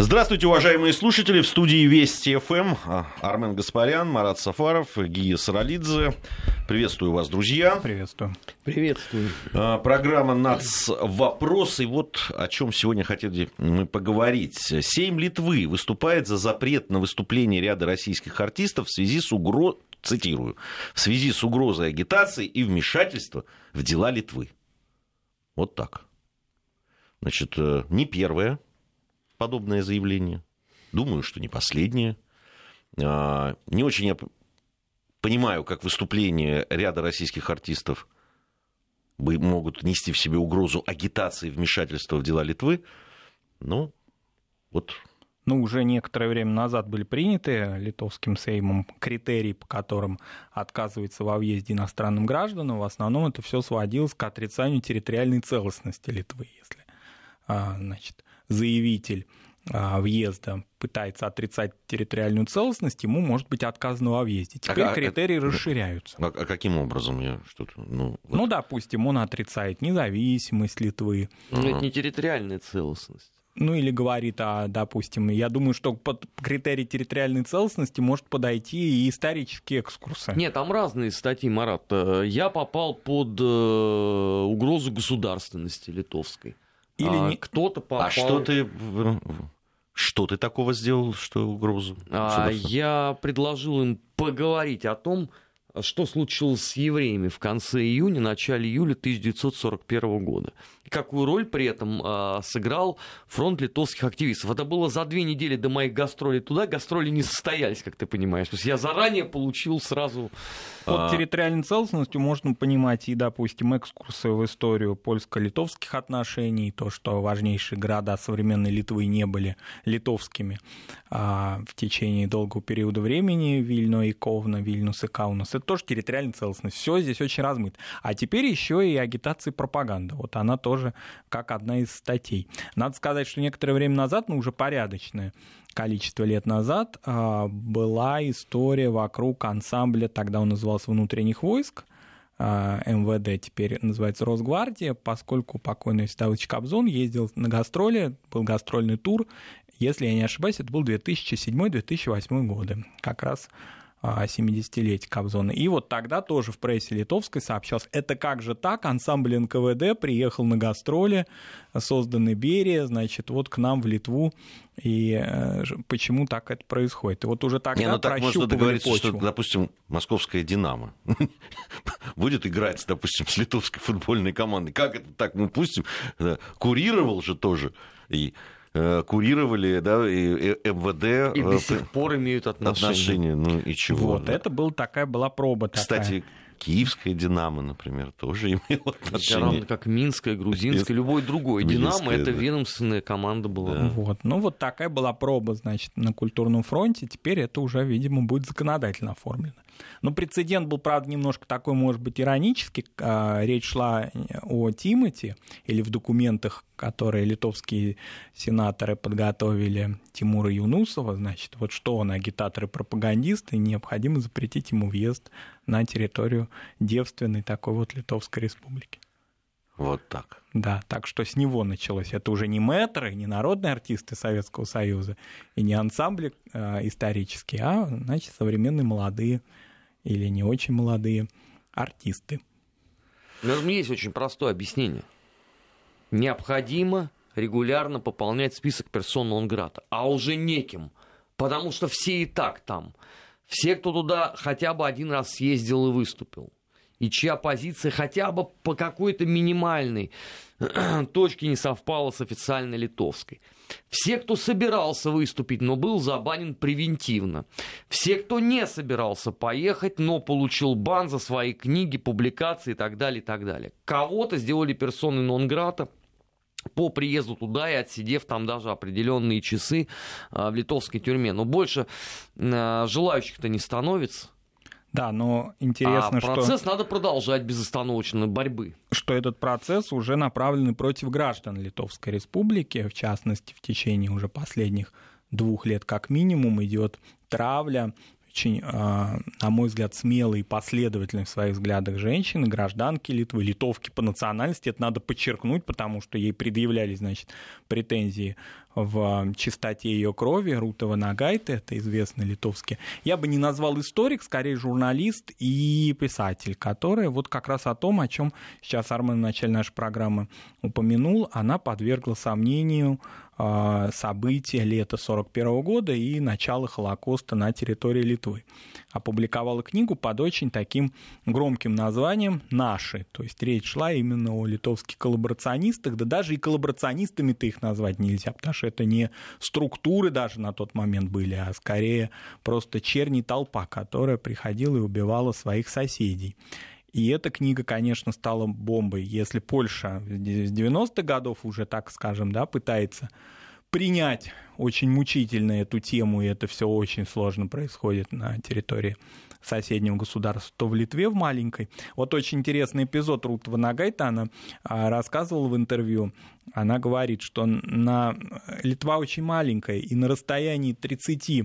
Здравствуйте, уважаемые слушатели. В студии Вести ФМ Армен Гаспарян, Марат Сафаров, Гия Саралидзе. Приветствую вас, друзья. Приветствую. Приветствую. А, программа «Нац. Вопрос». И вот о чем сегодня хотели мы поговорить. Сейм Литвы выступает за запрет на выступление ряда российских артистов в связи с угрозой, цитирую, в связи с угрозой агитации и вмешательства в дела Литвы. Вот так. Значит, э, не первое подобное заявление. Думаю, что не последнее. А, не очень я понимаю, как выступление ряда российских артистов могут нести в себе угрозу агитации вмешательства в дела Литвы. Ну, вот ну, уже некоторое время назад были приняты литовским сеймом критерии, по которым отказывается во въезде иностранным гражданам. В основном это все сводилось к отрицанию территориальной целостности Литвы, если а, значит, заявитель а, въезда пытается отрицать территориальную целостность, ему может быть отказано во въезде. Теперь а, критерии а, расширяются. А, а каким образом я что-то? Ну, вот... ну, допустим, он отрицает независимость Литвы. Но ну, это не территориальная целостность. Ну или говорит, а, допустим, я думаю, что под критерий территориальной целостности может подойти и исторические экскурсы. Нет, там разные статьи, Марат. Э, я попал под э, угрозу государственности литовской. Или а, не... кто-то попал... А что ты... Что ты такого сделал, что угрозу? А, я предложил им поговорить о том, что случилось с евреями в конце июня, начале июля 1941 года. И какую роль при этом э, сыграл фронт литовских активистов. Это было за две недели до моих гастролей туда. Гастроли не состоялись, как ты понимаешь. То есть я заранее получил сразу... Под а... территориальной целостностью можно понимать и, допустим, экскурсы в историю польско-литовских отношений, то, что важнейшие города современной Литвы не были литовскими а, в течение долгого периода времени, Вильно и Ковна, Вильнюс и Каунас. Это тоже территориальная целостность. Все здесь очень размыто. А теперь еще и агитация и пропаганда. Вот она тоже как одна из статей. Надо сказать, что некоторое время назад, ну уже порядочное количество лет назад, а, была история вокруг ансамбля, тогда он назывался «Внутренних войск», а, МВД теперь называется Росгвардия, поскольку покойный Ставыч Кобзон ездил на гастроли, был гастрольный тур, если я не ошибаюсь, это был 2007-2008 годы, как раз 70-летие Кобзона. И вот тогда тоже в прессе литовской сообщалось, это как же так, ансамбль НКВД приехал на гастроли, созданный Берия, значит, вот к нам в Литву, и э, почему так это происходит. И вот уже тогда Не, ну так можно договориться, почву. что, допустим, московская «Динамо» будет играть, допустим, с литовской футбольной командой. Как это так? Мы пустим. Курировал же тоже. И Э, курировали, да, и МВД. И до э, сих пор имеют отношения. отношения. Ну и чего? Вот, да. это был, такая была проба Кстати, такая. Киевская «Динамо», например, тоже имела отношение. Равно как Минская, Грузинская, любой другой. «Динамо» — это да. ведомственная команда была. Да. Вот. Ну, вот такая была проба, значит, на культурном фронте. Теперь это уже, видимо, будет законодательно оформлено. Но прецедент был, правда, немножко такой, может быть, иронический. А, речь шла о Тимати, или в документах, которые литовские сенаторы подготовили Тимура Юнусова, значит, вот что он агитатор и пропагандист, и необходимо запретить ему въезд на территорию девственной такой вот Литовской республики. Вот так. Да, так что с него началось. Это уже не мэтры, не народные артисты Советского Союза и не ансамбли э, исторические, а, значит, современные молодые или не очень молодые артисты. Но есть очень простое объяснение. Необходимо регулярно пополнять список персон нон-грата, а уже неким, потому что все и так там. Все, кто туда хотя бы один раз съездил и выступил и чья позиция хотя бы по какой-то минимальной точке не совпала с официальной литовской. Все, кто собирался выступить, но был забанен превентивно. Все, кто не собирался поехать, но получил бан за свои книги, публикации и так далее, и так далее. Кого-то сделали персоной нон-грата, по приезду туда и отсидев там даже определенные часы а, в литовской тюрьме. Но больше а, желающих-то не становится. Да, но интересно, а что... процесс надо продолжать безостановочно борьбы. Что этот процесс уже направлен против граждан Литовской Республики, в частности, в течение уже последних двух лет как минимум идет травля очень, а, на мой взгляд, смелые и последовательные в своих взглядах женщины, гражданки Литвы, литовки по национальности. Это надо подчеркнуть, потому что ей предъявляли, значит, претензии в чистоте ее крови, Рутова Нагайта, это известный литовский. Я бы не назвал историк, скорее журналист и писатель, который вот как раз о том, о чем сейчас Армен в начале нашей программы упомянул, она подвергла сомнению события лета 1941 года и начала Холокоста на территории Литвы. Опубликовала книгу под очень таким громким названием «Наши». То есть речь шла именно о литовских коллаборационистах, да даже и коллаборационистами-то их назвать нельзя, потому что это не структуры даже на тот момент были, а скорее просто черни толпа, которая приходила и убивала своих соседей. И эта книга, конечно, стала бомбой. Если Польша с 90-х годов уже, так скажем, да, пытается принять очень мучительно эту тему, и это все очень сложно происходит на территории соседнего государства, то в Литве, в маленькой. Вот очень интересный эпизод Рут Ванагайта, она а, рассказывала в интервью, она говорит, что на... Литва очень маленькая, и на расстоянии 30 а,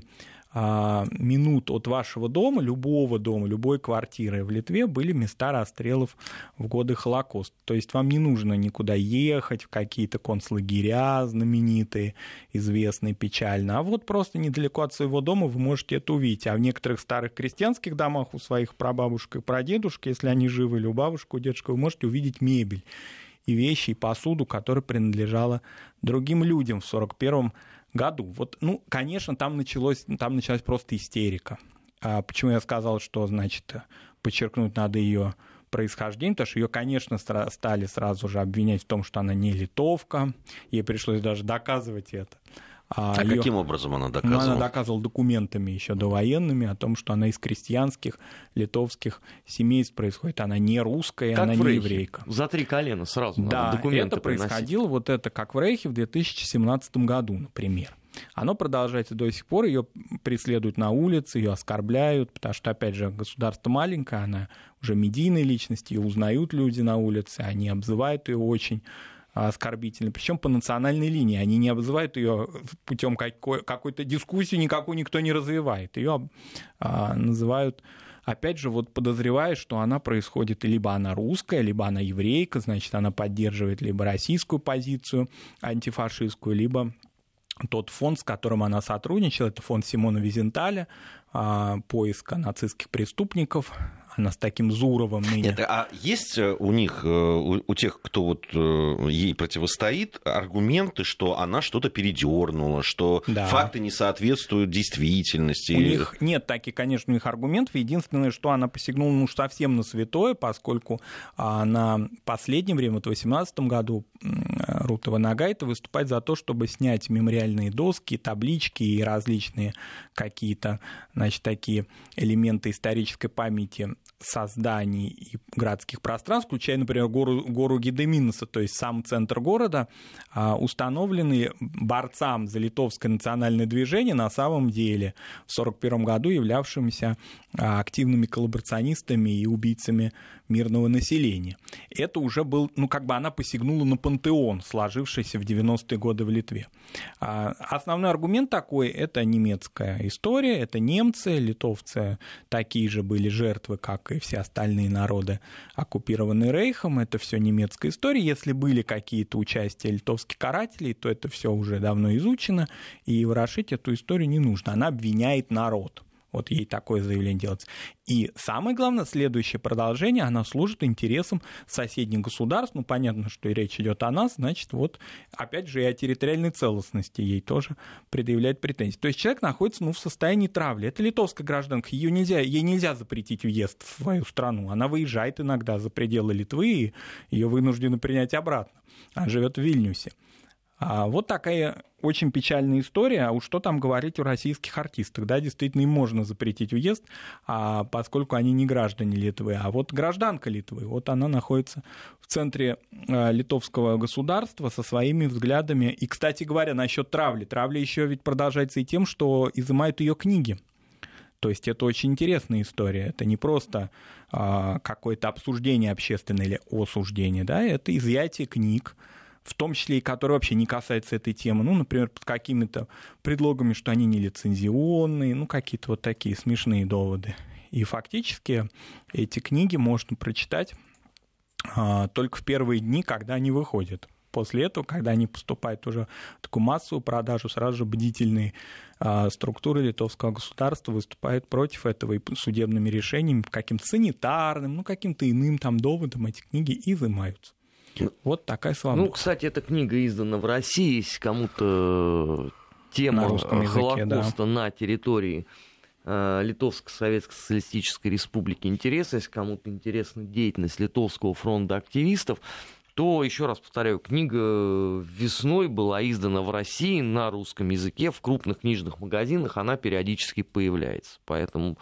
минут от вашего дома, любого дома, любой квартиры в Литве были места расстрелов в годы Холокоста. То есть вам не нужно никуда ехать, в какие-то концлагеря знаменитые, известные печально, а вот просто недалеко от своего дома вы можете это увидеть. А в некоторых старых крестьянских домах у своих прабабушек и прадедушек, если они живы, или у бабушки, у дедушки, вы можете увидеть мебель и вещи, и посуду, которая принадлежала другим людям в 41 году. Вот, ну, конечно, там началось, там началась просто истерика. А почему я сказал, что, значит, подчеркнуть надо ее происхождение, потому что ее, конечно, стали сразу же обвинять в том, что она не литовка, ей пришлось даже доказывать это. А, а ее... каким образом она доказывала? Она доказывала документами еще довоенными о том, что она из крестьянских литовских семейств происходит. Она не русская, как она не еврейка. За три колена сразу да, документы это приносить. происходило вот это как в Рейхе в 2017 году, например. Оно продолжается до сих пор, ее преследуют на улице, ее оскорбляют, потому что, опять же, государство маленькое, она уже медийная личность, ее узнают люди на улице, они обзывают ее очень оскорбительно, причем по национальной линии. Они не обзывают ее путем какой- какой-то дискуссии, никакую никто не развивает. Ее а, называют опять же, вот подозревая, что она происходит, либо она русская, либо она еврейка, значит, она поддерживает либо российскую позицию антифашистскую, либо тот фонд, с которым она сотрудничала, это фонд Симона Визенталя, а, поиска нацистских преступников, она с таким Зуровым ныне. Нет, а есть э, у них, э, у, тех, кто вот э, ей противостоит, аргументы, что она что-то передернула, что да. факты не соответствуют действительности? У них нет таких, конечно, у них аргументов. Единственное, что она посягнула ну, совсем на святое, поскольку а, на последнее время, вот в 2018 году, Рутова Нагайта выступать за то, чтобы снять мемориальные доски, таблички и различные какие-то, значит, такие элементы исторической памяти созданий и городских пространств, включая, например, гору, гору Гедеминса, то есть сам центр города, а, установлены борцам за литовское национальное движение, на самом деле в 1941 году являвшимися а, активными коллаборационистами и убийцами мирного населения. Это уже был, ну, как бы она посягнула на пантеон, сложившийся в 90-е годы в Литве. А, основной аргумент такой – это немецкая история, это немцы, литовцы такие же были жертвы, как и все остальные народы, оккупированные Рейхом, это все немецкая история. Если были какие-то участия литовских карателей, то это все уже давно изучено, и ворошить эту историю не нужно. Она обвиняет народ. Вот ей такое заявление делается. И самое главное, следующее продолжение, она служит интересам соседних государств. Ну, понятно, что и речь идет о нас, значит, вот, опять же, и о территориальной целостности ей тоже предъявляет претензии. То есть человек находится, ну, в состоянии травли. Это литовская гражданка, ее нельзя, ей нельзя запретить въезд в свою страну. Она выезжает иногда за пределы Литвы, и ее вынуждены принять обратно. Она живет в Вильнюсе. А вот такая очень печальная история. А уж что там говорить о российских артистах? Да, действительно, им можно запретить уезд, а поскольку они не граждане Литвы. А вот гражданка Литвы, вот она находится в центре а, литовского государства со своими взглядами. И, кстати говоря, насчет травли. Травля еще ведь продолжается и тем, что изымают ее книги. То есть это очень интересная история. Это не просто какое-то обсуждение общественное или осуждение, да, это изъятие книг, в том числе и которые вообще не касаются этой темы, ну, например, под какими-то предлогами, что они нелицензионные, ну, какие-то вот такие смешные доводы. И фактически эти книги можно прочитать а, только в первые дни, когда они выходят. после этого, когда они поступают уже в такую массовую продажу, сразу же бдительные а, структуры литовского государства выступают против этого и судебными решениями, каким-то санитарным, ну, каким-то иным там доводом эти книги изымаются. Вот такая свобода. Ну, кстати, эта книга издана в России, если кому-то тема языке, Холокоста да. на территории э, Литовской Советской Социалистической Республики интересна, если кому-то интересна деятельность Литовского фронта активистов, то, еще раз повторяю, книга весной была издана в России на русском языке, в крупных книжных магазинах она периодически появляется. Поэтому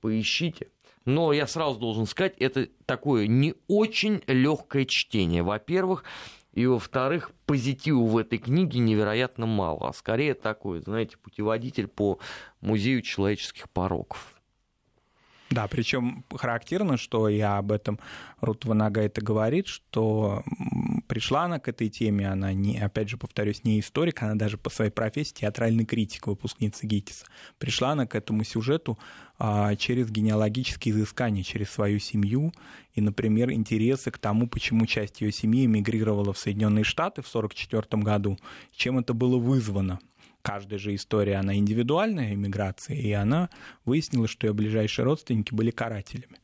поищите. Но я сразу должен сказать, это такое не очень легкое чтение. Во-первых, и во-вторых, позитива в этой книге невероятно мало, а скорее такой, знаете, путеводитель по музею человеческих пороков. Да, причем характерно, что я об этом Рут Ванага это говорит, что пришла она к этой теме, она, не, опять же, повторюсь, не историк, она даже по своей профессии театральный критик, выпускница ГИТИСа. Пришла она к этому сюжету а, через генеалогические изыскания, через свою семью и, например, интересы к тому, почему часть ее семьи эмигрировала в Соединенные Штаты в 1944 году, чем это было вызвано каждая же история, она индивидуальная иммиграция, и она выяснила, что ее ближайшие родственники были карателями.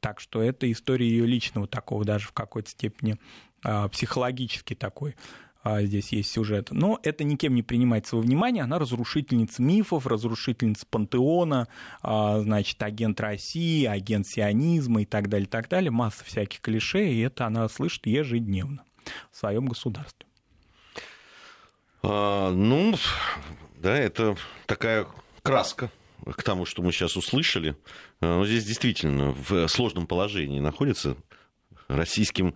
Так что это история ее личного такого, даже в какой-то степени а, психологически такой а, здесь есть сюжет. Но это никем не принимается во внимание. Она разрушительница мифов, разрушительница пантеона, а, значит, агент России, агент сионизма и так далее, так далее. Масса всяких клише, и это она слышит ежедневно в своем государстве. А, ну, да, это такая краска к тому, что мы сейчас услышали. Но здесь действительно в сложном положении находится российским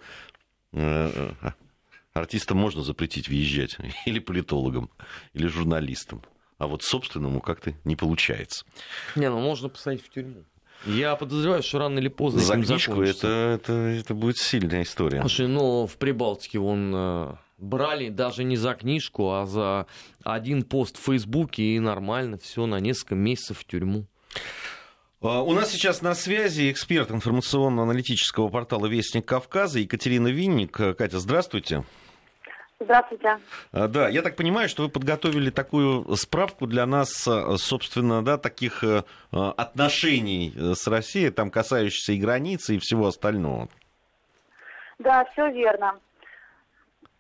артистам можно запретить въезжать, или политологам, или журналистам. А вот собственному как-то не получается. Не, ну можно посадить в тюрьму. Я подозреваю, что рано или поздно За книжку это, это, это будет сильная история. Слушай, ну в Прибалтике он э, брали даже не за книжку, а за один пост в Фейсбуке, и нормально, все на несколько месяцев в тюрьму. А, у нас сейчас на связи эксперт информационно-аналитического портала «Вестник Кавказа» Екатерина Винник. Катя, здравствуйте. Здравствуйте. А, да, я так понимаю, что вы подготовили такую справку для нас, собственно, да, таких э, отношений с Россией, там касающихся и границы, и всего остального. Да, все верно.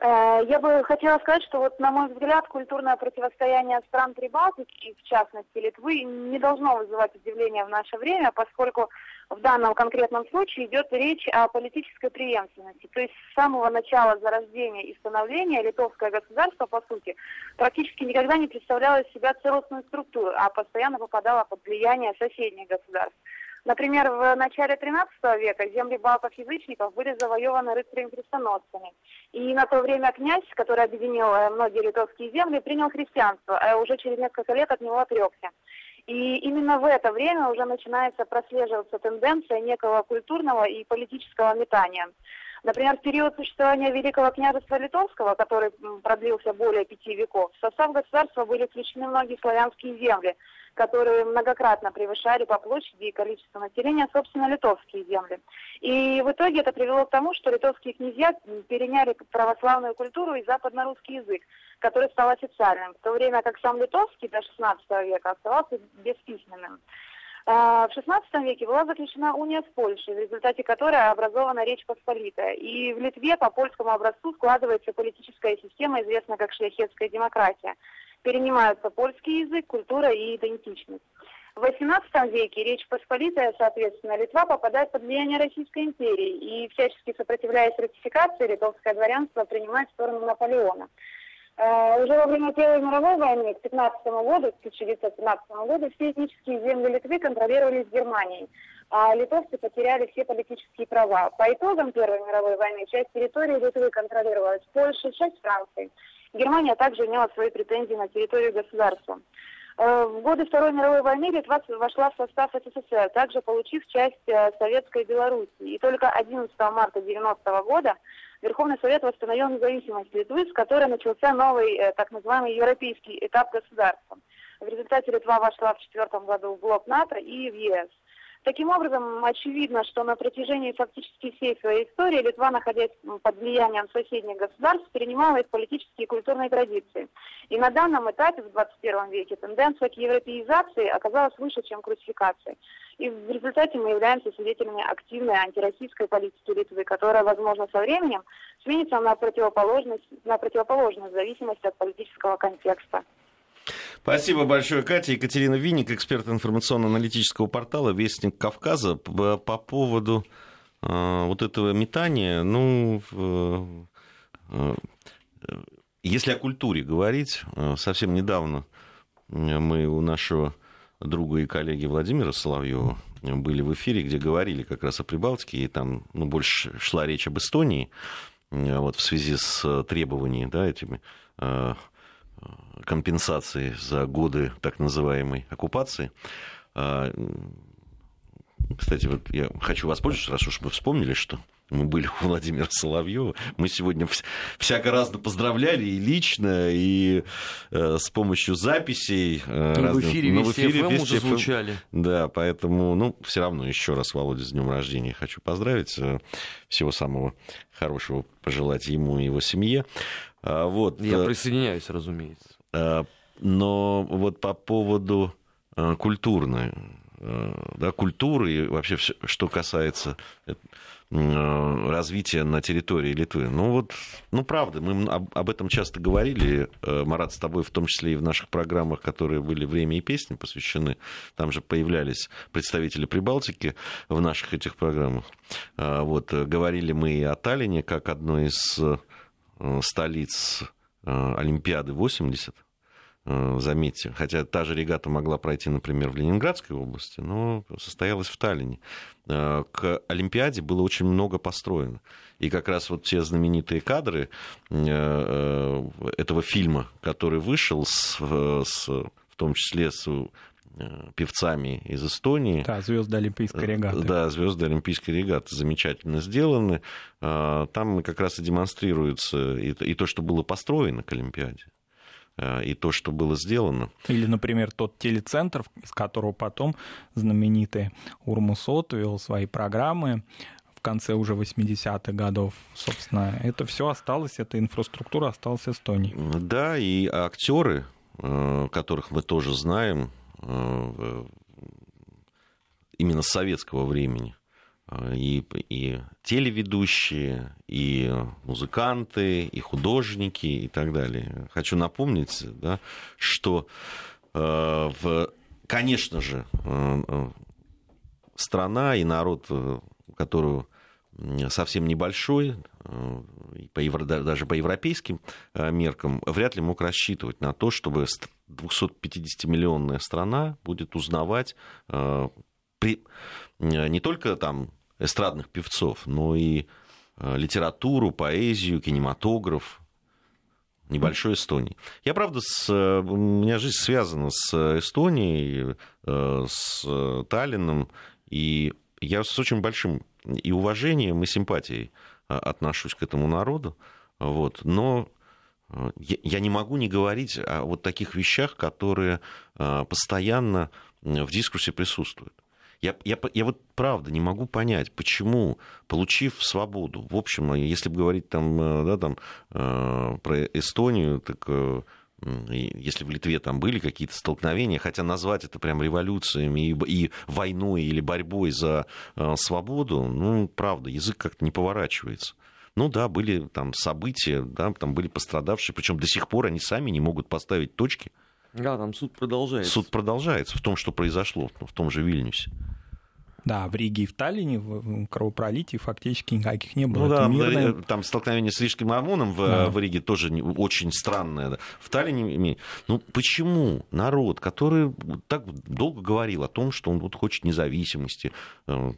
Э, я бы хотела сказать, что вот, на мой взгляд, культурное противостояние стран Прибалтики, в частности Литвы, не должно вызывать удивления в наше время, поскольку в данном конкретном случае идет речь о политической преемственности. То есть с самого начала зарождения и становления литовское государство, по сути, практически никогда не представляло из себя целостную структуру, а постоянно попадало под влияние соседних государств. Например, в начале XIII века земли балтов-язычников были завоеваны рыцарями-крестоносцами. И на то время князь, который объединил э, многие литовские земли, принял христианство, а уже через несколько лет от него отрекся. И именно в это время уже начинается прослеживаться тенденция некого культурного и политического метания. Например, в период существования Великого княжества Литовского, который продлился более пяти веков, в состав государства были включены многие славянские земли, которые многократно превышали по площади и количеству населения, собственно, литовские земли. И в итоге это привело к тому, что литовские князья переняли православную культуру и западно-русский язык, который стал официальным, в то время как сам литовский до XVI века оставался бесписьменным. А, в XVI веке была заключена уния с Польшей, в результате которой образована Речь Посполитая. И в Литве по польскому образцу складывается политическая система, известная как шляхетская демократия. Перенимаются польский язык, культура и идентичность. В XVIII веке Речь Посполитая, соответственно, Литва попадает под влияние Российской империи и, всячески сопротивляясь ратификации, литовское дворянство принимает сторону Наполеона. Э, уже во время Первой мировой войны к 15 году, к 1915 году, все этнические земли Литвы контролировались Германией, а литовцы потеряли все политические права. По итогам Первой мировой войны часть территории Литвы контролировалась Польшей, часть Францией. Германия также имела свои претензии на территорию государства. Э, в годы Второй мировой войны Литва вошла в состав СССР, также получив часть э, Советской Белоруссии. И только 11 марта 1990 года Верховный Совет восстановил независимость Литвы, с которой начался новый э, так называемый европейский этап государства. В результате Литва вошла в четвертом году в блок НАТО и в ЕС. Таким образом, очевидно, что на протяжении фактически всей своей истории Литва, находясь под влиянием соседних государств, перенимала их политические и культурные традиции. И на данном этапе в 21 веке тенденция к европеизации оказалась выше, чем к русификации. И в результате мы являемся свидетелями активной антироссийской политики Литвы, которая, возможно, со временем сменится на противоположность, на противоположность в зависимости от политического контекста. Спасибо большое, Катя. Екатерина Винник, эксперт информационно-аналитического портала «Вестник Кавказа». По, по поводу э, вот этого метания, ну, э, если о культуре говорить, э, совсем недавно мы у нашего друга и коллеги Владимира Соловьева были в эфире, где говорили как раз о Прибалтике, и там ну, больше шла речь об Эстонии, вот, в связи с требованиями, да, этими компенсации за годы так называемой оккупации. А, кстати, вот я хочу воспользоваться, раз уж мы вспомнили, что мы были у Владимира Соловьева. Мы сегодня всяко разно поздравляли и лично, и э, с помощью записей. Э, ну, в эфире, ну, в эфире FM уже звучали. Да, поэтому, ну, все равно еще раз Володя с днем рождения хочу поздравить. Э, всего самого хорошего пожелать ему и его семье. А, вот. Я э, присоединяюсь, разумеется. Э, но вот по поводу э, культурной, да, культуры и вообще все, что касается развития на территории Литвы. Ну вот, ну правда, мы об, этом часто говорили, Марат, с тобой в том числе и в наших программах, которые были «Время и песни» посвящены. Там же появлялись представители Прибалтики в наших этих программах. Вот, говорили мы и о Таллине, как одной из столиц э, Олимпиады 80, э, заметьте, хотя та же регата могла пройти, например, в Ленинградской области, но состоялась в Таллине. К Олимпиаде было очень много построено. И как раз вот те знаменитые кадры этого фильма, который вышел, с, с, в том числе с Э, певцами из Эстонии. Да, звезды Олимпийской регаты. Да, звезды Олимпийской регаты замечательно сделаны. Э, там как раз и демонстрируется и то, что было построено к Олимпиаде э, и то, что было сделано. Или, например, тот телецентр, из которого потом знаменитый Урмусот вел свои программы в конце уже 80-х годов. Собственно, это все осталось, эта инфраструктура осталась в Эстонии. Да, и актеры, которых мы тоже знаем, Э, именно советского времени. Э, и, и телеведущие, и музыканты, и художники, и так далее. Хочу напомнить, да, что, э, в, конечно же, страна и народ, которую совсем небольшой, по евро, даже по европейским меркам, вряд ли мог рассчитывать на то, чтобы 250-миллионная страна будет узнавать э, при, э, не только там эстрадных певцов, но и э, литературу, поэзию, кинематограф небольшой Эстонии. Я, правда, с, у меня жизнь связана с Эстонией, с Таллином, и я с очень большим и уважением, и симпатией отношусь к этому народу. Вот. Но я не могу не говорить о вот таких вещах, которые а, постоянно в дискурсе присутствуют. Я, я, я вот правда не могу понять, почему, получив свободу, в общем, если бы говорить там, э, да, там, э, про Эстонию, так э, если в Литве там были какие-то столкновения, хотя назвать это прям революциями и, и войной или борьбой за свободу, ну, правда, язык как-то не поворачивается. Ну да, были там события, да, там были пострадавшие, причем до сих пор они сами не могут поставить точки. Да, там суд продолжается. Суд продолжается в том, что произошло в том же Вильнюсе. Да, в Риге и в Таллине кровопролитий фактически никаких не было. Ну да, мирное... там столкновение с Рижским ОМОНом в, да. в Риге тоже очень странное. В Таллине, ну почему народ, который так долго говорил о том, что он вот хочет независимости, э, Э,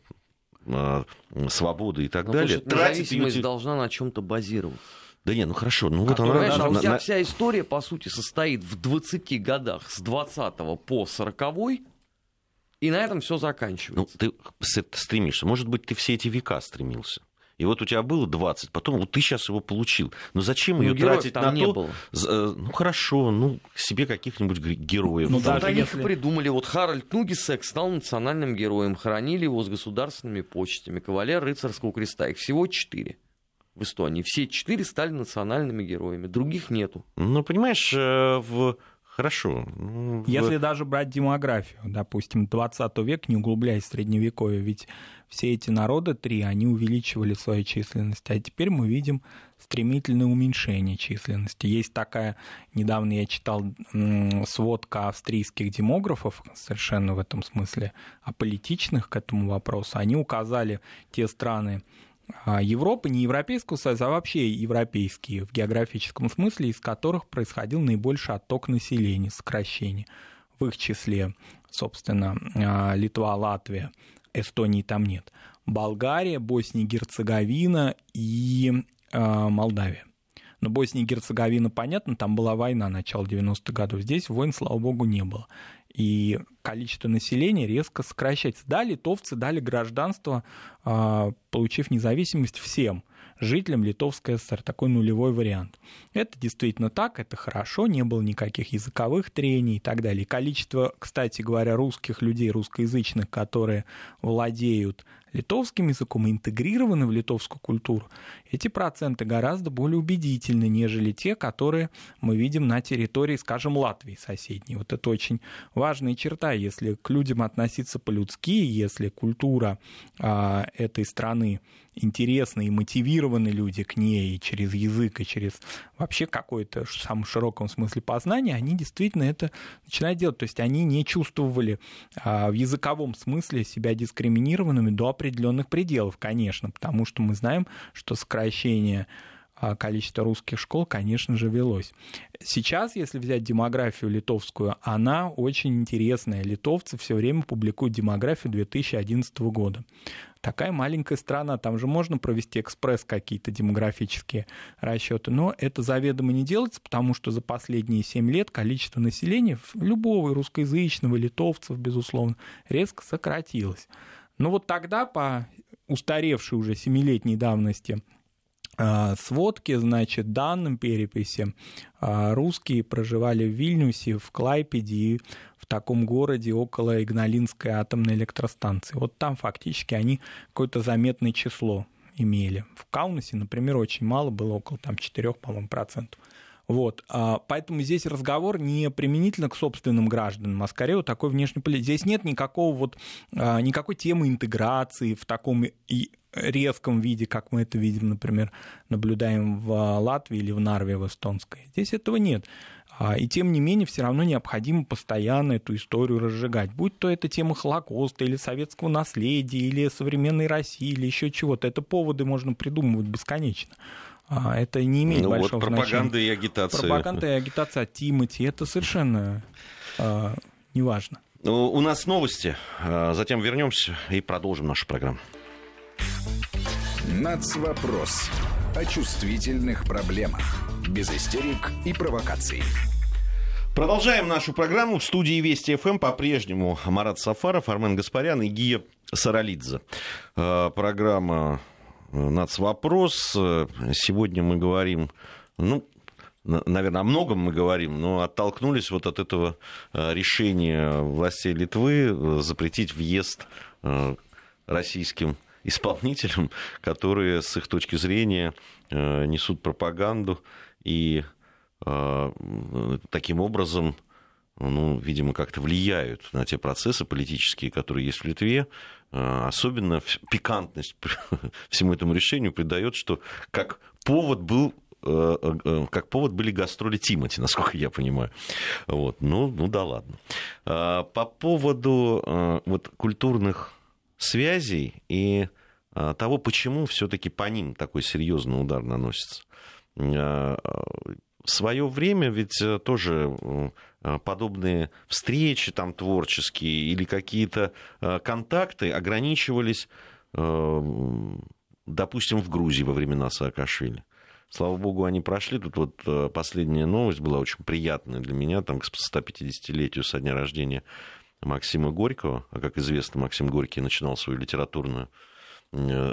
свободы и так Но ну, далее. Независимость должна на чем-то базироваться. Да не, ну хорошо, ну вот она... Знаешь, а у тебя на... вся история, по сути, состоит в 20 годах с 20 по 40 и на этом все заканчивается. Ну, ты стремишься. Может быть, ты все эти века стремился. И вот у тебя было 20, потом вот ты сейчас его получил. Но зачем Ну, ее героев тратить там на не то? было. э, Ну хорошо, ну себе каких-нибудь героев. Ну, Ну, даже они если- их придумали. Вот Харальд Нугисек стал национальным героем. Хоронили его с государственными почестями. Кавалер рыцарского креста. Их всего четыре в Эстонии. Все четыре стали национальными героями. Других нету. Ну, понимаешь, э, в... Хорошо. ну, Если даже брать демографию, допустим, 20 век, не углубляясь в средневековье, ведь все эти народы, три, они увеличивали свою численность, а теперь мы видим стремительное уменьшение численности. Есть такая, недавно я читал сводка австрийских демографов, совершенно в этом смысле аполитичных к этому вопросу. Они указали те страны, Европы, не Европейского Союза, а вообще европейские в географическом смысле, из которых происходил наибольший отток населения, сокращение. В их числе, собственно, а, Литва, Латвия, Эстонии там нет. Болгария, Босния и Герцеговина и а, Молдавия. Но Босния и Герцеговина, понятно, там была война начала 90-х годов. Здесь войн, слава богу, не было. И количество населения резко сокращается. Да, литовцы дали гражданство, а, получив независимость всем жителям Литовской ССР. Такой нулевой вариант. Это действительно так, это хорошо, не было никаких языковых трений и так далее. Количество, кстати говоря, русских людей, русскоязычных, которые владеют литовским языком и интегрированы в литовскую культуру, эти проценты гораздо более убедительны, нежели те, которые мы видим на территории, скажем, Латвии соседней. Вот это очень важная черта, если к людям относиться по-людски, если культура а, этой страны интересна и мотивированы люди к ней и через язык, и через вообще какое-то в самом широком смысле познания, они действительно это начинают делать. То есть они не чувствовали а, в языковом смысле себя дискриминированными до определенных пределов, конечно, потому что мы знаем, что сокращение а, количества русских школ, конечно же, велось. Сейчас, если взять демографию литовскую, она очень интересная. Литовцы все время публикуют демографию 2011 года. Такая маленькая страна, там же можно провести экспресс какие-то демографические расчеты, но это заведомо не делается, потому что за последние 7 лет количество населения любого русскоязычного, литовцев, безусловно, резко сократилось. Но вот тогда по устаревшей уже семилетней давности а, сводки, значит, данным переписи, а, русские проживали в Вильнюсе, в Клайпеде и в таком городе около Игналинской атомной электростанции. Вот там фактически они какое-то заметное число имели. В Каунасе, например, очень мало было, около там 4, по-моему, процентов. Вот, а, поэтому здесь разговор не применительно к собственным гражданам, а скорее вот такой внешней политики. Здесь нет никакого вот, а, никакой темы интеграции в таком резком виде, как мы это видим, например, наблюдаем в Латвии или в Нарве в эстонской. Здесь этого нет. А, И тем не менее, все равно необходимо постоянно эту историю разжигать. Будь то это тема Холокоста, или советского наследия, или современной России, или еще чего-то. Это поводы можно придумывать бесконечно. А, Это не имеет ну, вот большого пропаганда значения. и агитация. Пропаганда и агитация от Тимати, это совершенно а, неважно. Ну, У нас новости, а, затем вернемся и продолжим нашу программу. Нацвопрос. О чувствительных проблемах. Без истерик и провокаций. Продолжаем нашу программу. В студии Вести ФМ по-прежнему Марат Сафаров, Армен Гаспарян и Гия Саралидзе. Э, Программа «Нацвопрос». Э, Сегодня мы говорим, ну, на- наверное, о многом мы говорим, но оттолкнулись вот от этого э, решения властей Литвы э, запретить въезд э, российским исполнителям, которые с их точки зрения несут пропаганду и таким образом, ну, видимо, как-то влияют на те процессы политические, которые есть в Литве. Э, Особенно пикантность всему этому решению придает, что как повод был э, э, как повод были гастроли Тимати, насколько я понимаю. Вот. Ну, ну да ладно. По поводу вот, культурных связей и того, почему все-таки по ним такой серьезный удар наносится. В свое время ведь тоже подобные встречи там творческие или какие-то э, контакты ограничивались, э, допустим, в Грузии во времена Саакашвили. Слава богу, они прошли. Тут вот э, последняя новость была очень приятная для меня, там к 150-летию со дня рождения Максима Горького, а как известно, Максим Горький начинал свою литературную э,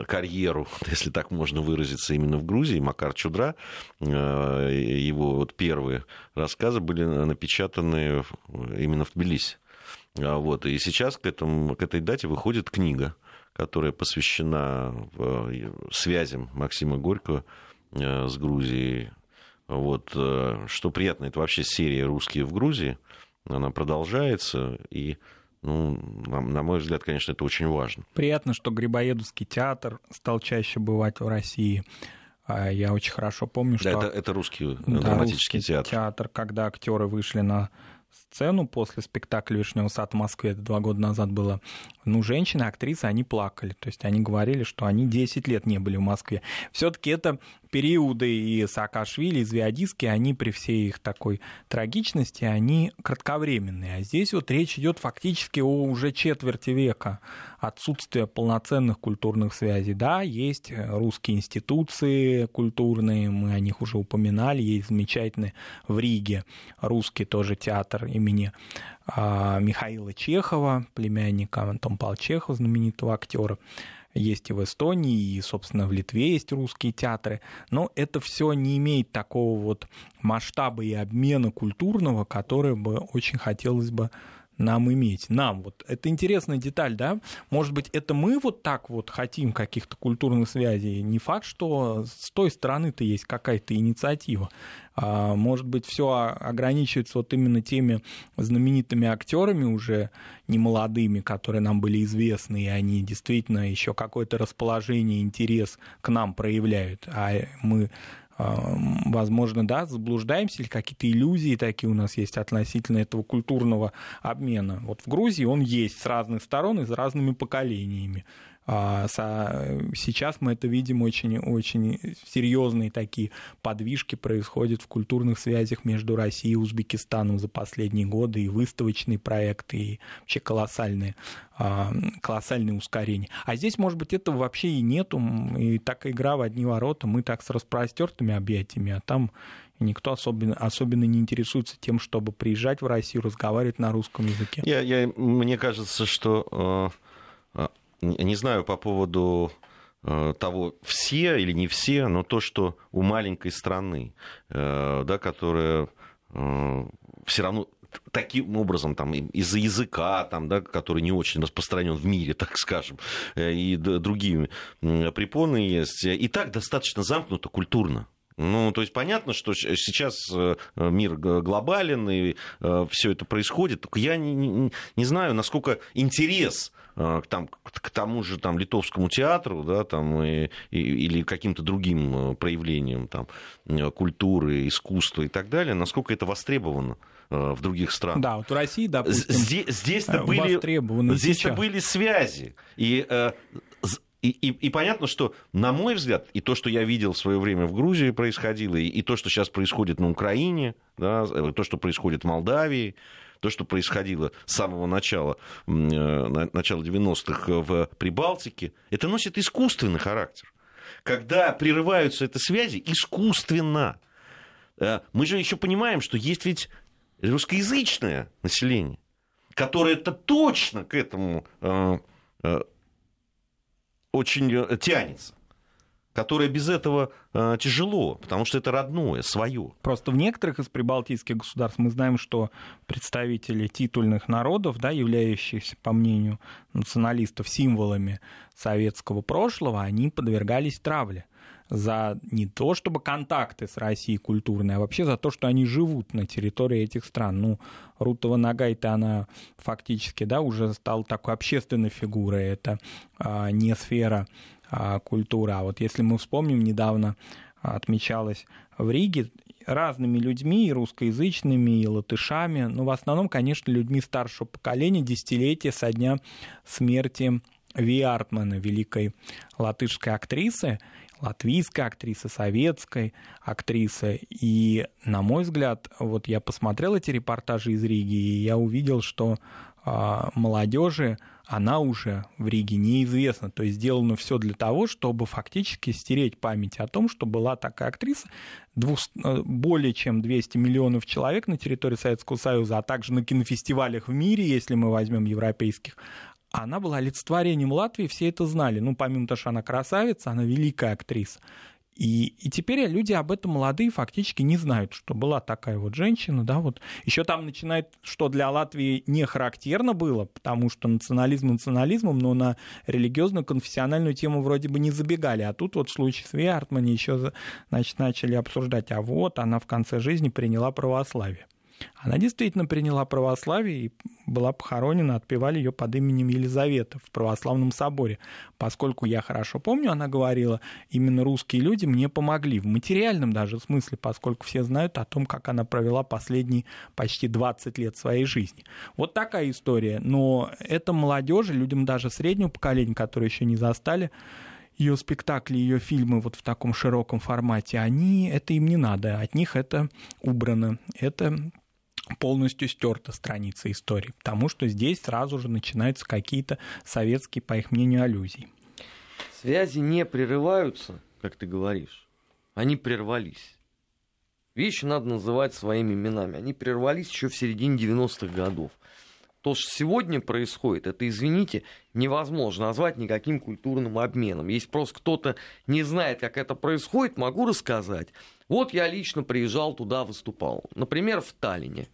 карьеру, если так можно выразиться, именно в Грузии, Макар Чудра. Его вот первые рассказы были напечатаны именно в Тбилиси. А вот. И сейчас к, этому, к этой дате выходит книга, которая посвящена связям Максима Горького с Грузией. Вот. Что приятно, это вообще серия «Русские в Грузии». Она продолжается, и ну, на, на мой взгляд, конечно, это очень важно. Приятно, что Грибоедовский театр стал чаще бывать в России. А я очень хорошо помню, да, что... Это, это русский да, драматический русский театр. театр, когда актеры вышли на сцену после спектакля «Вишневый сад» в Москве, это два года назад было, ну, женщины, актрисы, они плакали. То есть они говорили, что они 10 лет не были в Москве. все таки это периоды и Саакашвили, и Звиадиски, они при всей их такой трагичности, они кратковременные. А здесь вот речь идет фактически о уже четверти века отсутствия полноценных культурных связей. Да, есть русские институции культурные, мы о них уже упоминали, есть замечательный в Риге русский тоже театр имени а, Михаила Чехова, племянника Антон Павла Чехова, знаменитого актера. Есть и в Эстонии, и, собственно, в Литве есть русские театры, но это все не имеет такого вот масштаба и обмена культурного, который бы очень хотелось бы нам иметь. Нам вот. Это интересная деталь, да? Может быть, это мы вот так вот хотим каких-то культурных связей. Не факт, что с той стороны-то есть какая-то инициатива. А, может быть, все ограничивается вот именно теми знаменитыми актерами уже не молодыми, которые нам были известны, и они действительно еще какое-то расположение, интерес к нам проявляют, а мы возможно, да, заблуждаемся или какие-то иллюзии такие у нас есть относительно этого культурного обмена. Вот в Грузии он есть с разных сторон и с разными поколениями. А, сейчас мы это видим очень, очень серьезные такие подвижки происходят в культурных связях между Россией и Узбекистаном за последние годы, и выставочные проекты, и вообще колоссальные, а, колоссальные ускорения. А здесь, может быть, этого вообще и нету, и так игра в одни ворота, мы так с распростертыми объятиями, а там никто особенно, особенно не интересуется тем, чтобы приезжать в Россию, разговаривать на русском языке. Я, я, мне кажется, что э, не знаю по поводу э, того, все или не все, но то, что у маленькой страны, э, да, которая э, все равно таким образом, там, из-за языка, там, да, который не очень распространен в мире, так скажем, и другими препоны есть, и так достаточно замкнуто культурно. Ну, то есть понятно, что сейчас мир глобален, и все это происходит. Только я не, не, не знаю, насколько интерес там, к тому же там, литовскому театру да, там, и, и, или каким-то другим э, проявлениям там, э, культуры, искусства и так далее, насколько это востребовано в других странах. Да, вот в России, допустим, здесь, здесь-то были, здесь были связи. И и, и, и понятно, что, на мой взгляд, и то, что я видел в свое время в Грузии происходило, и, и то, что сейчас происходит на Украине, да, то, что происходит в Молдавии, то, что происходило с самого начала, э, начала 90-х в Прибалтике, это носит искусственный характер. Когда прерываются эти связи искусственно. Э, мы же еще понимаем, что есть ведь русскоязычное население, которое это точно к этому э, очень тянется которое без этого э, тяжело, потому что это родное, свое. Просто в некоторых из прибалтийских государств мы знаем, что представители титульных народов, да, являющихся, по мнению националистов, символами советского прошлого, они подвергались травле за не то чтобы контакты с Россией культурные, а вообще за то, что они живут на территории этих стран. Ну, Рутова Нагайта, она фактически, да, уже стала такой общественной фигурой. Это а, не сфера культура. А вот если мы вспомним, недавно отмечалось в Риге разными людьми, и русскоязычными, и латышами, но в основном, конечно, людьми старшего поколения, десятилетия со дня смерти Ви Артмана, великой латышской актрисы, латвийской актрисы, советской актрисы. И, на мой взгляд, вот я посмотрел эти репортажи из Риги, и я увидел, что а, молодежи она уже в Риге неизвестна. То есть сделано все для того, чтобы фактически стереть память о том, что была такая актриса. Двух, э, более чем 200 миллионов человек на территории Советского Союза, а также на кинофестивалях в мире, если мы возьмем европейских, она была олицетворением Латвии, все это знали. Ну, помимо того, что она красавица, она великая актриса. И, и теперь люди об этом молодые фактически не знают, что была такая вот женщина, да, вот. Еще там начинает, что для Латвии не характерно было, потому что национализм национализмом, но на религиозную, конфессиональную тему вроде бы не забегали. А тут вот в случае с Виартмани еще, значит, начали обсуждать, а вот она в конце жизни приняла православие. Она действительно приняла православие и была похоронена, отпевали ее под именем Елизаветы в православном соборе. Поскольку я хорошо помню, она говорила, именно русские люди мне помогли, в материальном даже смысле, поскольку все знают о том, как она провела последние почти 20 лет своей жизни. Вот такая история. Но это молодежи, людям даже среднего поколения, которые еще не застали, ее спектакли, ее фильмы вот в таком широком формате, они, это им не надо, от них это убрано. Это полностью стерта страница истории, потому что здесь сразу же начинаются какие-то советские, по их мнению, аллюзии. Связи не прерываются, как ты говоришь. Они прервались. Вещи надо называть своими именами. Они прервались еще в середине 90-х годов. То, что сегодня происходит, это, извините, невозможно назвать никаким культурным обменом. Если просто кто-то не знает, как это происходит, могу рассказать. Вот я лично приезжал туда, выступал. Например, в Таллине.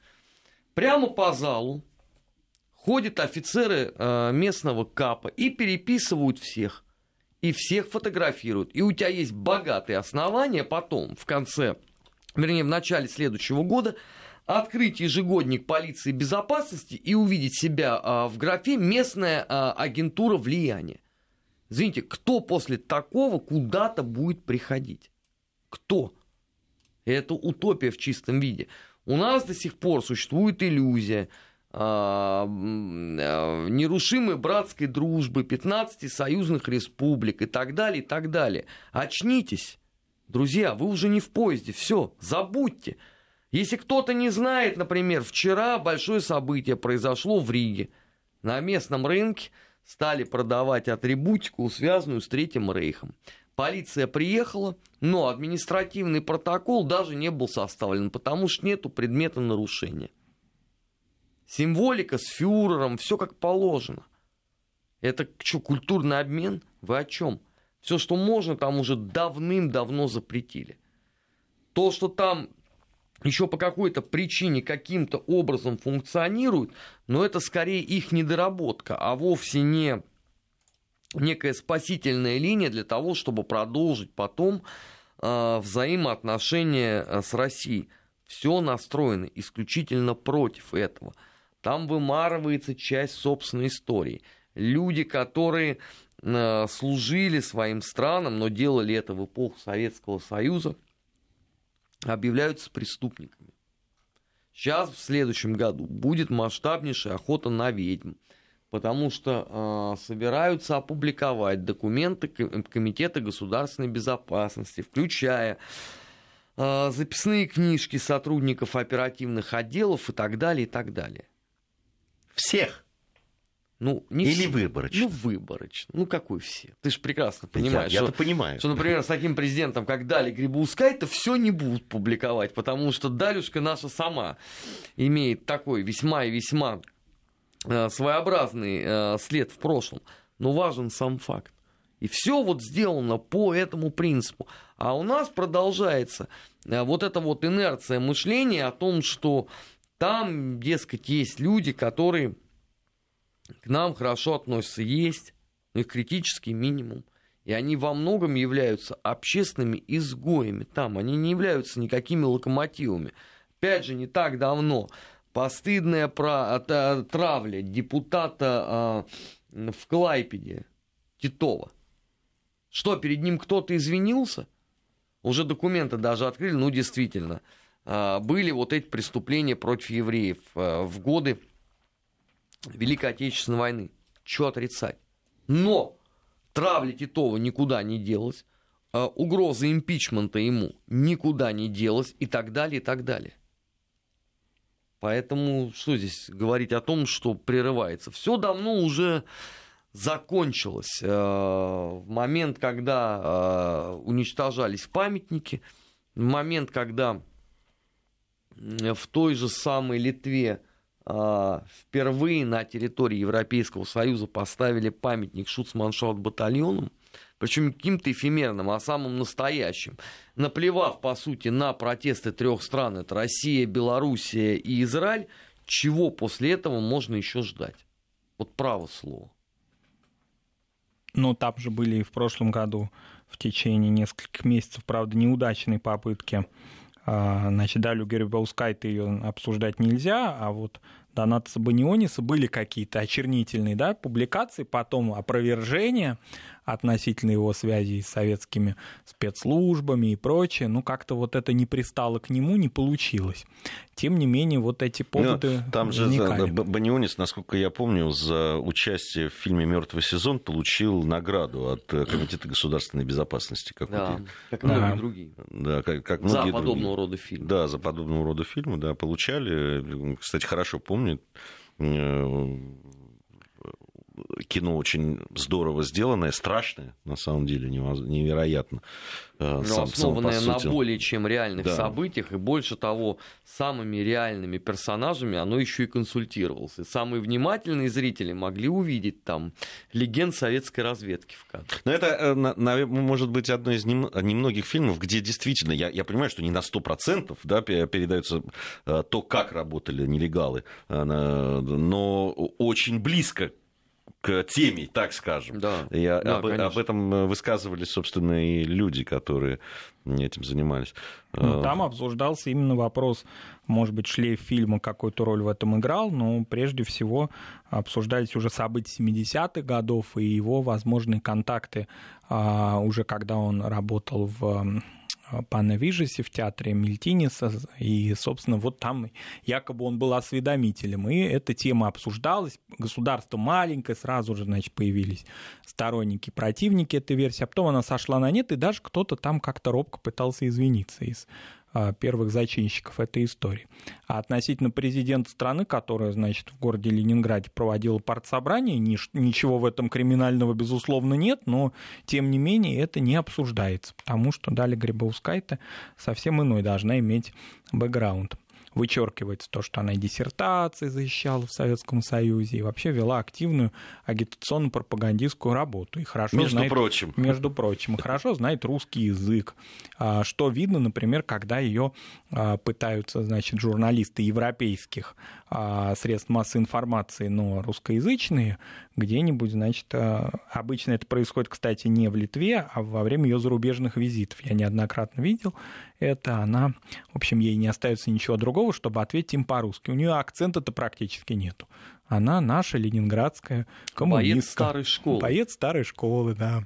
Прямо по залу ходят офицеры э, местного КАПа и переписывают всех. И всех фотографируют. И у тебя есть богатые основания потом, в конце, вернее, в начале следующего года, открыть ежегодник полиции безопасности и увидеть себя а, в графе местная а, агентура влияния. Извините, кто после такого куда-то будет приходить? Кто? Это утопия в чистом виде. У нас до сих пор существует иллюзия а, а, нерушимой братской дружбы, 15 союзных республик и так далее, и так далее. Очнитесь, друзья, вы уже не в поезде, все, забудьте. Если кто-то не знает, например, вчера большое событие произошло в Риге. На местном рынке стали продавать атрибутику, связанную с Третьим Рейхом. Полиция приехала, но административный протокол даже не был составлен, потому что нету предмета нарушения. Символика с фюрером, все как положено. Это что, культурный обмен? Вы о чем? Все, что можно, там уже давным-давно запретили. То, что там еще по какой-то причине каким-то образом функционирует, но это скорее их недоработка, а вовсе не некая спасительная линия для того, чтобы продолжить потом э, взаимоотношения э, с Россией. Все настроено исключительно против этого. Там вымарывается часть собственной истории. Люди, которые э, служили своим странам, но делали это в эпоху Советского Союза, объявляются преступниками. Сейчас, в следующем году, будет масштабнейшая охота на ведьм потому что э, собираются опубликовать документы Комитета государственной безопасности, включая э, записные книжки сотрудников оперативных отделов и так далее, и так далее. Всех? Ну, не Или все. выборочно? Ну, выборочно. Ну, какой все? Ты же прекрасно понимаешь, я, что, понимаю. что, например, с таким президентом, как Дали Грибоускай, то все не будут публиковать, потому что Далюшка наша сама имеет такой весьма и весьма Э, своеобразный э, след в прошлом, но важен сам факт. И все вот сделано по этому принципу. А у нас продолжается э, вот эта вот инерция мышления о том, что там, дескать, есть люди, которые к нам хорошо относятся. Есть, но их критический минимум. И они во многом являются общественными изгоями там. Они не являются никакими локомотивами. Опять же, не так давно постыдная про, травля депутата э, в Клайпеде Титова. Что, перед ним кто-то извинился? Уже документы даже открыли, ну, действительно. Э, были вот эти преступления против евреев э, в годы Великой Отечественной войны. Что отрицать? Но травля Титова никуда не делась, э, угроза импичмента ему никуда не делась и так далее, и так далее. Поэтому что здесь говорить о том, что прерывается? Все давно уже закончилось. Э, в момент, когда э, уничтожались памятники, в момент, когда в той же самой Литве впервые на территории Европейского Союза поставили памятник Шуцманшаут батальонам, причем каким-то эфемерным, а самым настоящим, наплевав, по сути, на протесты трех стран, это Россия, Белоруссия и Израиль, чего после этого можно еще ждать? Вот право слово. Ну, там же были и в прошлом году в течение нескольких месяцев, правда, неудачные попытки. А, значит, Далю Гербаускайте ее обсуждать нельзя, а вот Донатаса Баниониса были какие-то очернительные да, публикации, потом опровержения относительно его связей с советскими спецслужбами и прочее. Ну, как-то вот это не пристало к нему, не получилось. Тем не менее, вот эти ну, поводы Но Там возникали. же Банионис, насколько я помню, за участие в фильме «Мертвый сезон» получил награду от э, Комитета государственной безопасности. Да, как многие другие. Да, как, как за подобного другие. рода фильмы. Да, за подобного рода фильмы, да, получали. Кстати, хорошо помню э, кино очень здорово сделанное, страшное, на самом деле, невероятно. Э, Но сам, основанное сам, на более чем реальных да. событиях, и больше того, самыми реальными персонажами оно еще и консультировалось. И самые внимательные зрители могли увидеть там легенд советской разведки в кадре. Но это, э, может быть, одно из немногих фильмов, где действительно, я, я понимаю, что не на 100% да, передается э, то, как работали нелегалы, но очень близко к теме, так скажем. Да, и да, об, об этом высказывались, собственно, и люди, которые этим занимались. Ну, там обсуждался именно вопрос, может быть, шлейф фильма какую-то роль в этом играл, но прежде всего обсуждались уже события 70-х годов и его возможные контакты а, уже когда он работал в пана Вижеси в театре Мельтиниса, и, собственно, вот там якобы он был осведомителем, и эта тема обсуждалась, государство маленькое, сразу же, значит, появились сторонники, противники этой версии, а потом она сошла на нет, и даже кто-то там как-то робко пытался извиниться из первых зачинщиков этой истории. А относительно президента страны, которая, значит, в городе Ленинграде проводила партсобрание, ничего в этом криминального, безусловно, нет, но, тем не менее, это не обсуждается, потому что Дали Грибаускайте совсем иной должна иметь бэкграунд вычеркивается то, что она и диссертации защищала в Советском Союзе, и вообще вела активную агитационно-пропагандистскую работу. И хорошо между знает, прочим. Между прочим. И хорошо знает русский язык. А, что видно, например, когда ее а, пытаются, значит, журналисты европейских а, средств массовой информации, но русскоязычные, где-нибудь, значит, э, обычно это происходит, кстати, не в Литве, а во время ее зарубежных визитов. Я неоднократно видел это. Она, в общем, ей не остается ничего другого, чтобы ответить им по-русски. У нее акцента-то практически нету. Она наша ленинградская коммунистка. Боец старой школы. Боец старой школы, да.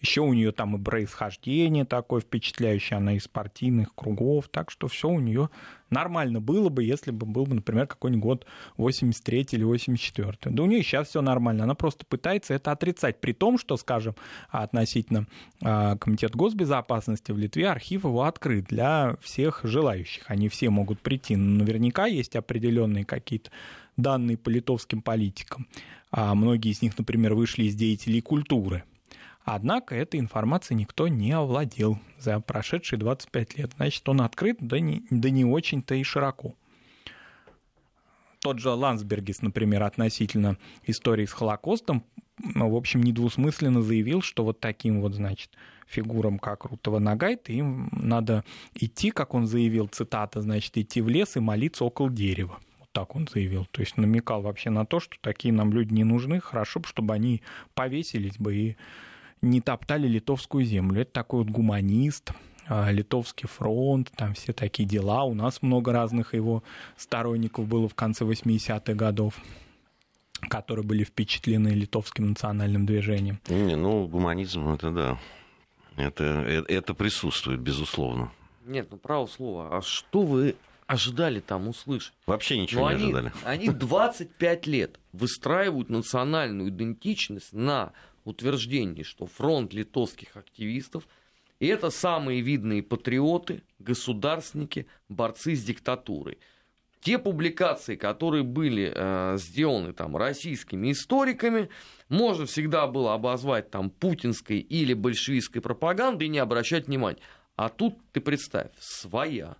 Еще у нее там и происхождение такое впечатляющее, она из партийных кругов, так что все у нее нормально было бы, если бы был бы, например, какой-нибудь год 83 или 84. Да у нее сейчас все нормально, она просто пытается это отрицать, при том, что, скажем, относительно э, Комитета госбезопасности в Литве архив его открыт для всех желающих, они все могут прийти, но наверняка есть определенные какие-то данные по литовским политикам. А многие из них, например, вышли из деятелей культуры, Однако этой информацией никто не овладел за прошедшие 25 лет. Значит, он открыт, да не, да не очень-то и широко. Тот же Ландсбергис, например, относительно истории с Холокостом, в общем, недвусмысленно заявил, что вот таким вот, значит, фигурам, как Рутова Нагайт, им надо идти, как он заявил, цитата, значит, идти в лес и молиться около дерева. Вот так он заявил. То есть намекал вообще на то, что такие нам люди не нужны, хорошо бы, чтобы они повесились бы и не топтали литовскую землю. Это такой вот гуманист, а, Литовский фронт, там все такие дела. У нас много разных его сторонников было в конце 80-х годов которые были впечатлены литовским национальным движением. Не, ну, гуманизм, это да. Это, это, это присутствует, безусловно. Нет, ну, право слово. А что вы ожидали там услышать? Вообще ничего ну, не они, ожидали. Они 25 лет выстраивают национальную идентичность на утверждении, что фронт литовских активистов это самые видные патриоты, государственники, борцы с диктатурой. Те публикации, которые были э, сделаны там российскими историками, можно всегда было обозвать там путинской или большевистской пропагандой и не обращать внимания. А тут ты представь, своя.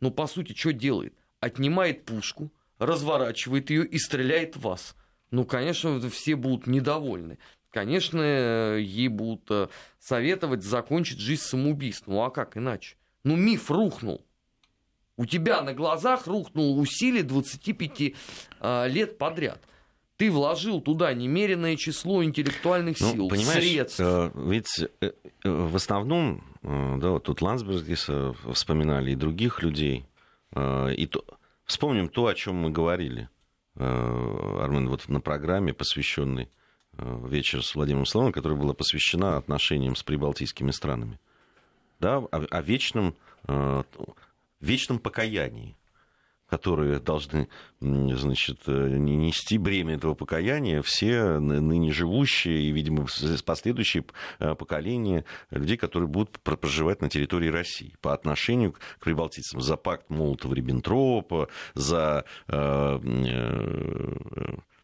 Ну, по сути, что делает? Отнимает пушку, разворачивает ее и стреляет в вас. Ну, конечно, все будут недовольны. Конечно, ей будут э, советовать закончить жизнь самоубийством. Ну, а как иначе? Ну, миф рухнул. У тебя на глазах рухнул усилие 25 э, лет подряд. Ты вложил туда немеренное число интеллектуальных Ну, сил, понимаешь, средств. э, ведь э, э, в основном, э, да, вот тут Ландсбергиса вспоминали и других людей, э, и то, вспомним то, о чем мы говорили, э, Армен, вот на программе, посвященной э, вечер с Владимиром Славовым, которая была посвящена отношениям с прибалтийскими странами, да, о, о вечном, э, вечном покаянии которые должны, значит, э, не нести бремя этого покаяния все ны- ныне живущие и, видимо, последующие э, поколения людей, которые будут пр- проживать на территории России по отношению к прибалтийцам. За пакт Молотова-Риббентропа, за э,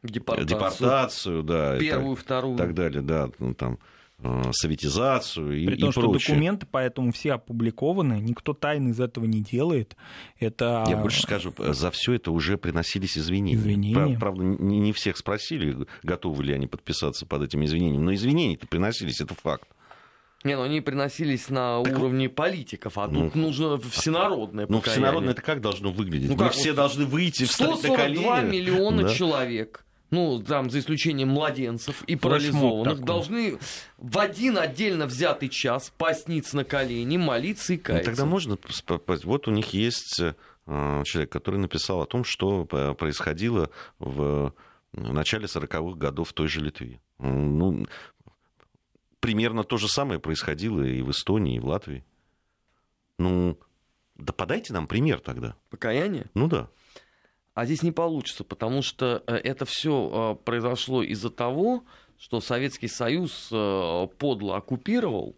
Депортацию. депортацию, да, и Первую, так, вторую. так далее, да, там, советизацию и, При том, и что прочее. документы поэтому все опубликованы, никто тайны из этого не делает. Это Я больше скажу, за все это уже приносились извинения. Извинения. Прав- Правда, не, всех спросили, готовы ли они подписаться под этими извинениями, но извинения-то приносились, это факт. Не, ну они приносились на Так уровне политиков, а Ну, тут нужно всенародное Ну, покаяние. всенародно это как должно выглядеть? Ну, Мы как все вот должны выйти, встать на 142 колени. миллиона Да. человек, ну, там, за исключением младенцев и парализованных, должны в один отдельно взятый час пасниться на колени, молиться и Ну, каяться. тогда можно... сп- п- Вот у них есть э, человек, который написал о том, что э, происходило в начале 40-х годов в той же Литве. Ну, примерно то же самое происходило и в Эстонии, и в Латвии. Ну, да подайте нам пример тогда. Покаяние? Ну да. А здесь не получится, потому что э, это все произошло из-за того, что Советский Союз э, подло оккупировал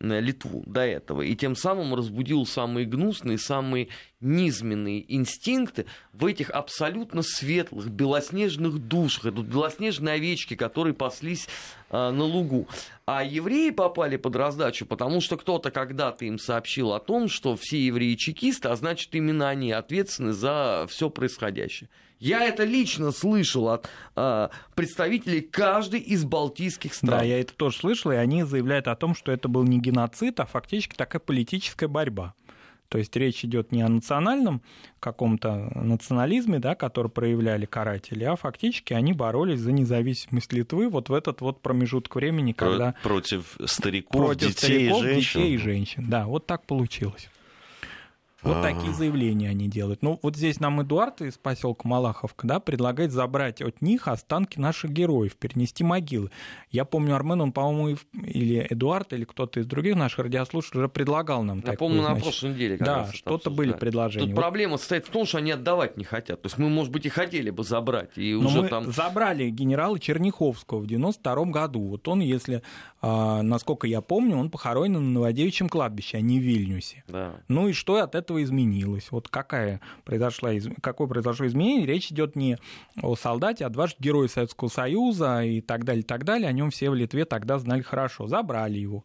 э, Литву до этого, и тем самым разбудил самые гнусные, самые низменные инстинкты в этих абсолютно светлых, белоснежных душах, это белоснежные овечки, которые паслись э, на лугу. А евреи попали под раздачу, потому что кто-то когда-то им сообщил о том, что все евреи чекисты, а значит именно они ответственны за все происходящее. Я это лично слышал от э, представителей каждой из балтийских стран. Да, я это тоже слышал, и они заявляют о том, что это был не геноцид, а фактически такая политическая борьба. То есть речь идет не о национальном каком-то национализме, да, который проявляли каратели, а фактически они боролись за независимость Литвы вот в этот вот промежуток времени, когда против стариков, против детей стариков, и женщин. детей и женщин. Да, вот так получилось. Вот А. такие заявления они делают. Ну, вот здесь нам Эдуард из поселка Малаховка, да, предлагает забрать от них останки наших героев, перенести могилы. Я помню, Армен, он, по-моему, или Эдуард, или кто-то из других наших радиослушателей уже предлагал нам Я такую, помню, на значит, прошлой неделе как Да, что-то были предложения. Тут Вот проблема состоит в том, что они отдавать не хотят. То есть мы, может быть, и хотели бы забрать. И Но уже мы там... забрали генерала Черняховского в 92 году. Вот он, если, а, насколько я помню, он похоронен на Новодевичьем кладбище, а не в Вильнюсе. Да. Ну и что от этого изменилось? Вот какая произошла, из- какое произошло изменение? Речь идет не о солдате, а дважды герое Советского Союза и так далее, так далее. О нем все в Литве тогда знали хорошо. Забрали его.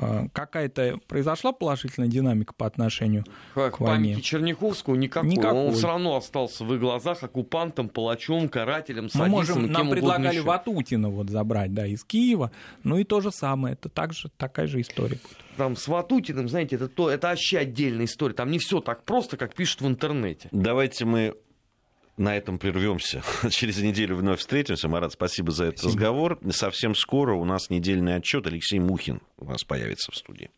А, Какая-то произошла положительная динамика по отношению К к войне? памяти Черняховского никакой. Никакой. Он все равно остался в их глазах оккупантом, палачом, карателем, Мы садистом, можем, кем нам предлагали еще. Ватутина вот забрать, да, из Киева. Ну и то же самое, это также такая же история будет. Там с Ватутиным, знаете, это, то, это вообще отдельная история. Там не все так просто, как пишут в интернете. Давайте мы на этом прервемся. Через неделю вновь встретимся. Марат, спасибо за этот Спасибо. разговор. Совсем скоро у нас недельный отчет. Алексей Мухин у нас появится в студии.